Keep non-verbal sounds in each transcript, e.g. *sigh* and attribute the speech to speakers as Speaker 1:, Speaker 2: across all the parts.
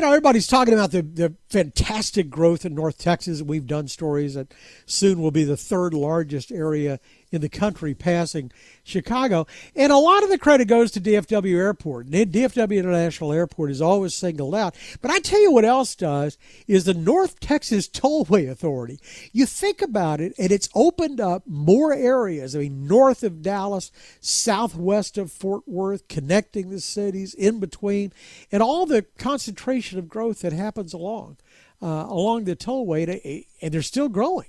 Speaker 1: you know, everybody's talking about the, the fantastic growth in North Texas. We've done stories that soon will be the third largest area in the country, passing Chicago. And a lot of the credit goes to DFW Airport. DFW International Airport is always singled out. But I tell you what else does is the North Texas Tollway Authority. You think about it, and it's opened up more areas. I mean, north of Dallas, southwest of Fort Worth, connecting the cities, in between, and all the concentration of growth that happens along. Uh, along the tollway, and they're still growing.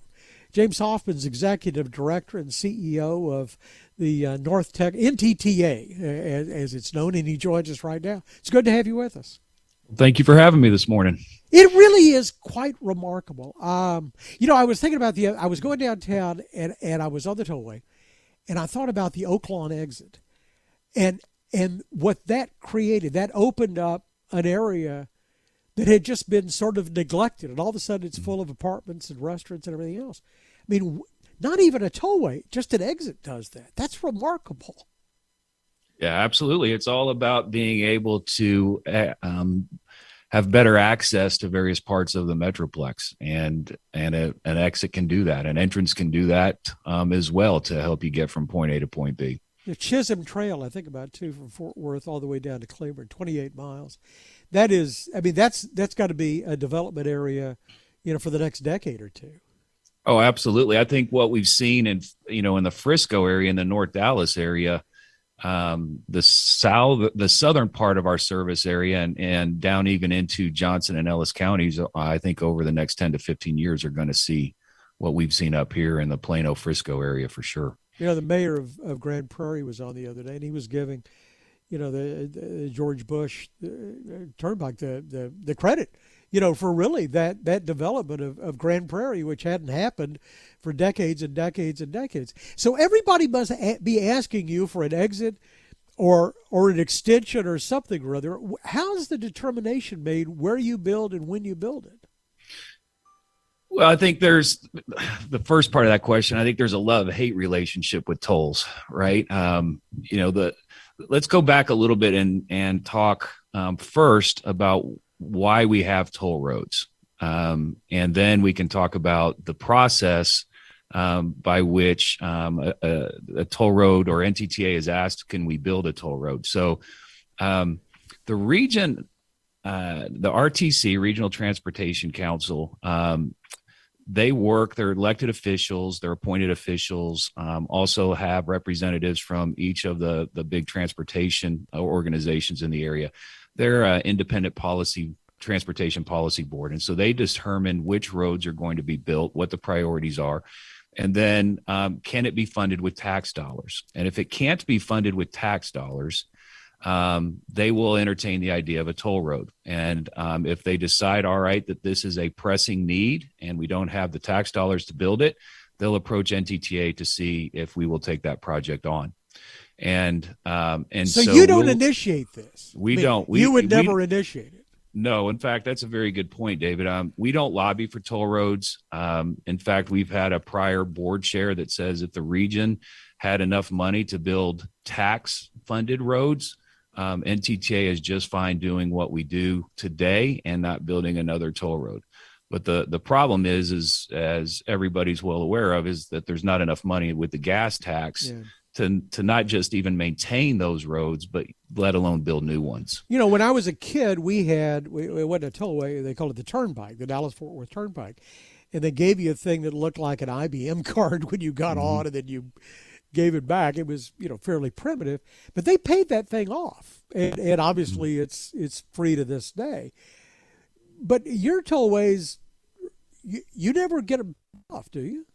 Speaker 1: James Hofmann's executive director and CEO of the uh, North Tech NTTA, as, as, it's known, and he joins us right now. It's good to have you with us.
Speaker 2: Thank you for having me this morning.
Speaker 1: It really is quite remarkable. Um, you know, I was thinking about the. I was going downtown and and I was on the tollway, and I thought about the Oaklawn exit, and and what that created. That opened up an area that had just been sort of neglected, and all of a sudden it's full of apartments and restaurants and everything else. I mean, not even a tollway, just an exit does that. That's remarkable.
Speaker 2: Yeah, absolutely. It's all about being able to eh, um, have better access to various parts of the metroplex, and and a, an exit can do that. An entrance can do that um, as well to help you get from point A to point B.
Speaker 1: The Chisholm Trail, I think about two from Fort Worth all the way down to Cleburne, 28 miles. That is, I mean, that's that's got to be a development area, you know, for the next decade or two.
Speaker 2: Oh, absolutely. I think what we've seen in you know in the Frisco area, in the North Dallas area, um, the south, the southern part of our service area, and and down even into Johnson and Ellis counties, I think over the next ten to fifteen years are going to see what we've seen up here in the Plano Frisco area for sure.
Speaker 1: You know, the mayor of, of Grand Prairie was on the other day, and he was giving, you know, the, the George Bush uh, Turnpike the, the the credit you know, for really that that development of, of Grand Prairie, which hadn't happened for decades and decades and decades. So everybody must be asking you for an exit or or an extension or something or other. How is the determination made where you build and when you build it?
Speaker 2: Well, I think there's the first part of that question. I think there's a love hate relationship with tolls, right? Um, you know, the let's go back a little bit and and talk um, first about why we have toll roads. Um, and then we can talk about the process um, by which um, a, a, a, toll road or NTTA is asked, can we build a toll road? So um, the region, uh, the RTC, Regional Transportation Council, um, they work, they're elected officials, they're appointed officials, um, also have representatives from each of the, the big transportation organizations in the area. They're an independent policy transportation policy board and so they determine which roads are going to be built what the priorities are and then um, can it be funded with tax dollars? And if it can't be funded with tax dollars um, they will entertain the idea of a toll road and um, if they decide all right that this is a pressing need and we don't have the tax dollars to build it they'll approach ntta to see if we will take that project on and um, and
Speaker 1: so, so you don't we'll, initiate this.
Speaker 2: We I mean, don't. We,
Speaker 1: you would never we, initiate it.
Speaker 2: No, in fact, that's a very good point, David. Um, we don't lobby for toll roads. Um, in fact, we've had a prior board chair that says if the region had enough money to build tax-funded roads, um, NTTA is just fine doing what we do today and not building another toll road. But the the problem is, is as everybody's well aware of, is that there's not enough money with the gas tax. Yeah to to not just even maintain those roads, but let alone build new ones.
Speaker 1: You know, when I was a kid, we had we, it wasn't a tollway; they called it the Turnpike, the Dallas Fort Worth Turnpike, and they gave you a thing that looked like an IBM *laughs* card when you got mm-hmm. on, and then you gave it back. It was you know fairly primitive, but they paid that thing off, and, and obviously mm-hmm. it's it's free to this day. But your tollways, you, you never get them off, do you?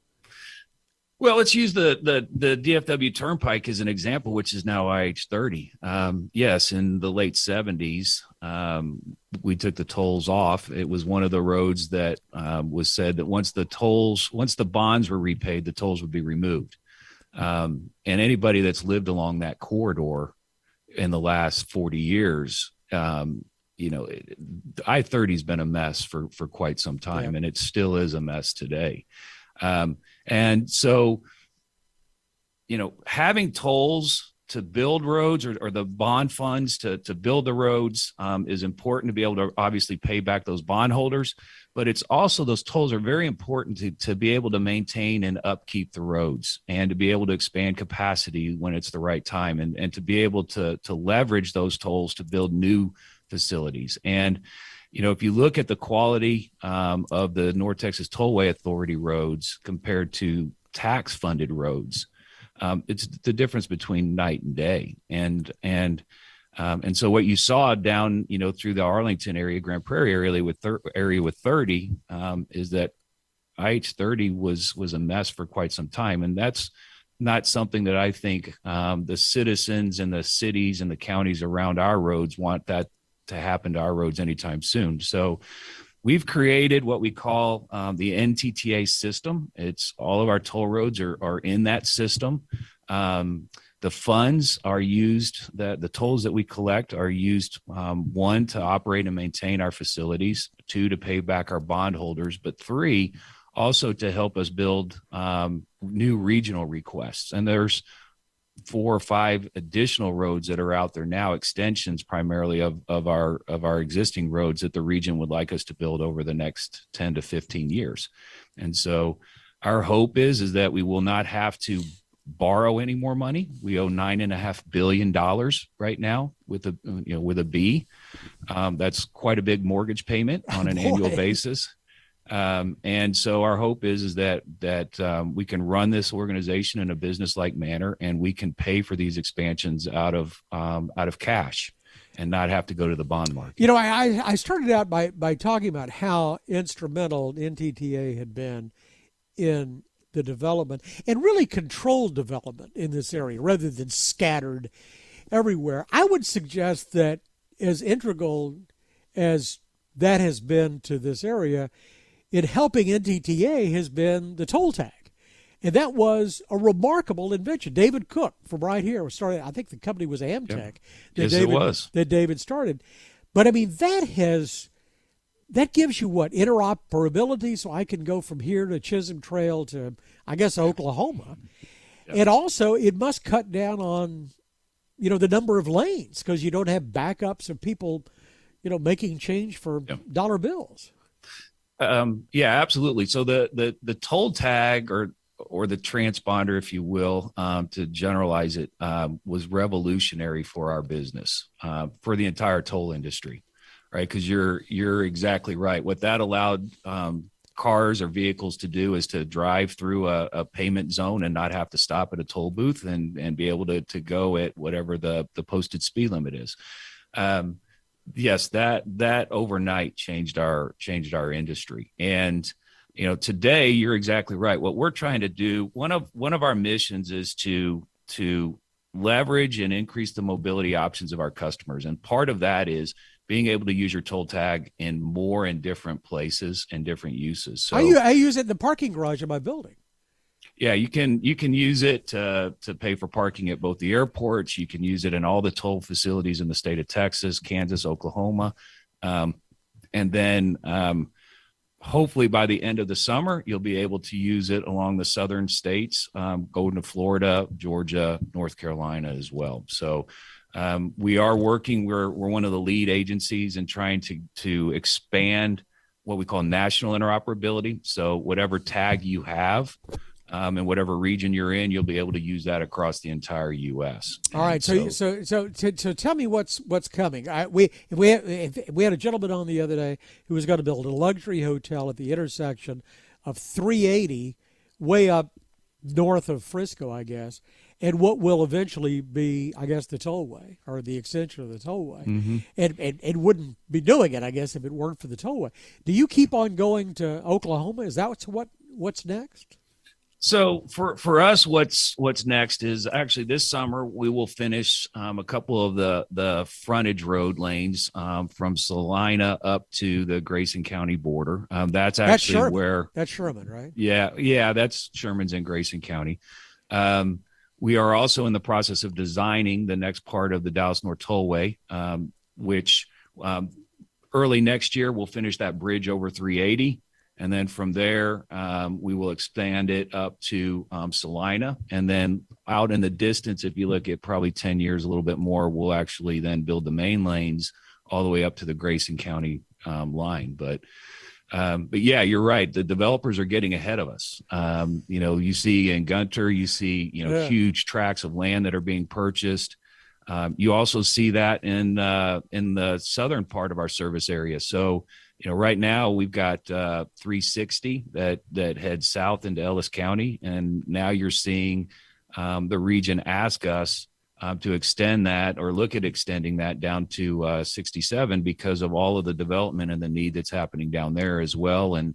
Speaker 2: Well, let's use the, the the DFW Turnpike as an example, which is now IH thirty. Um, yes, in the late seventies, um, we took the tolls off. It was one of the roads that um, was said that once the tolls, once the bonds were repaid, the tolls would be removed. Um, and anybody that's lived along that corridor in the last forty years, um, you know, I thirty has been a mess for for quite some time, yeah. and it still is a mess today. Um, and so, you know, having tolls to build roads or, or the bond funds to to build the roads um, is important to be able to obviously pay back those bondholders, but it's also those tolls are very important to to be able to maintain and upkeep the roads and to be able to expand capacity when it's the right time and and to be able to to leverage those tolls to build new facilities. And you know, if you look at the quality um, of the North Texas Tollway Authority roads compared to tax funded roads, um, it's the difference between night and day. And and um, and so what you saw down, you know, through the Arlington area, Grand Prairie area with thir- area with 30 um, is that IH 30 was was a mess for quite some time, and that's not something that I think um, the citizens and the cities and the counties around our roads want that to happen to our roads anytime soon. So we've created what we call um, the NTTA system. It's all of our toll roads are, are in that system. Um, the funds are used that the tolls that we collect are used um, one to operate and maintain our facilities two to pay back our bondholders but three also to help us build um, new regional requests and there's four or five additional roads that are out there now, extensions primarily of, of our of our existing roads that the region would like us to build over the next 10 to 15 years. And so our hope is is that we will not have to borrow any more money. We owe nine and a half billion dollars right now with a you know with a B. Um, that's quite a big mortgage payment on an annual *laughs* basis. Um, and so our hope is is that that um, we can run this organization in a business like manner, and we can pay for these expansions out of um, out of cash, and not have to go to the bond market.
Speaker 1: You know, I I started out by by talking about how instrumental NTTA had been in the development and really controlled development in this area rather than scattered everywhere. I would suggest that as integral as that has been to this area in helping NTTA has been the toll tag. And that was a remarkable invention. David Cook from right here was started. I think the company was Amtech. Yep.
Speaker 2: That yes,
Speaker 1: David,
Speaker 2: it was.
Speaker 1: That David started. But I mean, that has that gives you what interoperability. So I can go from here to Chisholm Trail to I guess Oklahoma, yep. and also it must cut down on you know the number of lanes because you don't have backups of people you know making change for yep. dollar bills.
Speaker 2: Um, yeah, absolutely. So the the the toll tag or or the transponder, if you will, um, to generalize it, um, was revolutionary for our business, uh, for the entire toll industry, right? Because you're you're exactly right. What that allowed um, cars or vehicles to do is to drive through a, a, payment zone and not have to stop at a toll booth and and be able to to go at whatever the the posted speed limit is. Um, yes, that that overnight changed our changed our industry. And you know, today you're exactly right. What we're trying to do, one of one of our missions is to to leverage and increase the mobility options of our customers. And part of that is being able to use your toll tag in more and different places and different uses. So
Speaker 1: I, I use it in the parking garage of my building
Speaker 2: yeah, you can you can use it to to pay for parking at both the airports. You can use it in all the toll facilities in the state of Texas, Kansas, Oklahoma, um, and then um, hopefully by the end of the summer you'll be able to use it along the southern states, um, going to Florida, Georgia, North Carolina as well. So. Um, we are working. We're we're one of the lead agencies in trying to to expand what we call national interoperability. So whatever tag you have, um, in whatever region you're in, you'll be able to use that across the entire U.S.
Speaker 1: All right, so so so so, so tell me what's what's coming. I, we if we if we had a gentleman on the other day who was going to build a luxury hotel at the intersection of 380, way up north of Frisco, I guess, and what will eventually be, I guess, the tollway or the extension of the tollway, mm-hmm. and, and and wouldn't be doing it, I guess, if it weren't for the tollway. Do you keep on going to Oklahoma? Is that what's what what's next?
Speaker 2: So for for us, what's what's next is actually this summer we will finish um, a couple of the the frontage road lanes um, from Celina up to the Grayson County border. Um, that's actually
Speaker 1: that's
Speaker 2: where
Speaker 1: that's Sherman, right?
Speaker 2: Yeah, yeah, that's Sherman's in Grayson County. Um, we are also in the process of designing the next part of the Dallas North Tollway, um, which um, early next year we'll finish that bridge over 380 And then from there, um, we will expand it up to um, Celina. And then out in the distance, if you look at probably 10 years, a little bit more, we'll actually then build the main lanes all the way up to the Grayson County um, line. But um, but yeah, you're right. The developers are getting ahead of us. Um, you know, you see in Gunter, you see you know yeah. huge tracts of land that are being purchased. Um, you also see that in uh, in the southern part of our service area. So you know, right now we've got uh, 360 that that heads south into Ellis County, and now you're seeing um, the region ask us um, to extend that or look at extending that down to uh, 67 because of all of the development and the need that's happening down there as well, and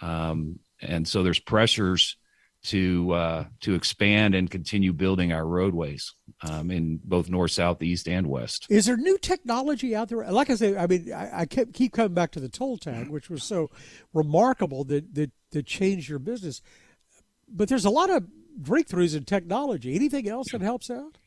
Speaker 2: um, and so there's pressures to uh, to expand and continue building our roadways um, in both north, south, east, and west.
Speaker 1: Is there new technology out there? Like I say, I mean, I, I kept, keep coming back to the toll tag, which was so remarkable that, that that changed your business. But there's a lot of breakthroughs in technology. Anything else that helps out?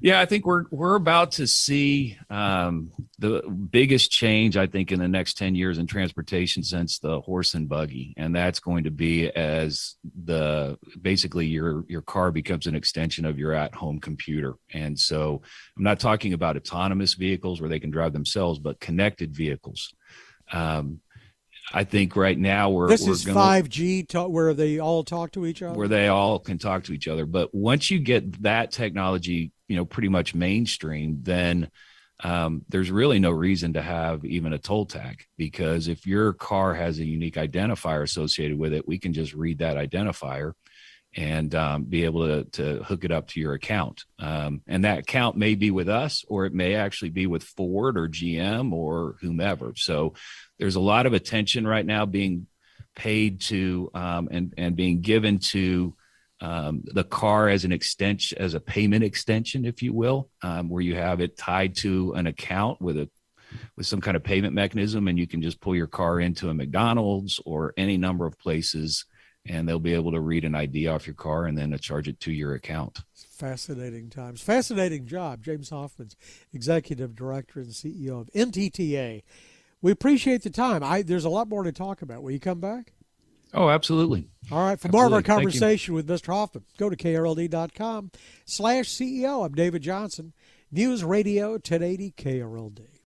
Speaker 2: Yeah, I think we're we're about to see um, the biggest change I think in the next ten years in transportation since the horse and buggy, and that's going to be as the basically your your car becomes an extension of your at home computer. And so I'm not talking about autonomous vehicles where they can drive themselves, but connected vehicles. Um, I think right now we're
Speaker 1: this
Speaker 2: we're
Speaker 1: is five G where they all talk to each other,
Speaker 2: where they all can talk to each other. But once you get that technology you know pretty much mainstream, then um, there's really no reason to have even a toll tag because if your car has a unique identifier associated with it, we can just read that identifier and um, be able to, to hook it up to your account. Um, and that account may be with us, or it may actually be with Ford or GM or whomever. So there's a lot of attention right now being paid to um, and and being given to um, the car as an extension, as a payment extension, if you will, um, where you have it tied to an account with a with some kind of payment mechanism, and you can just pull your car into a McDonald's or any number of places, and they'll be able to read an ID off your car and then charge it to your account.
Speaker 1: Fascinating times, fascinating job. James Hofmann's executive director and CEO of NTTA. We appreciate the time. I there's a lot more to talk about. Will you come back?
Speaker 2: Oh, absolutely.
Speaker 1: All right. For absolutely. more of our conversation with Mr. Hofmann, go to krld.com slash CEO. I'm David Johnson, News Radio 1080 KRLD.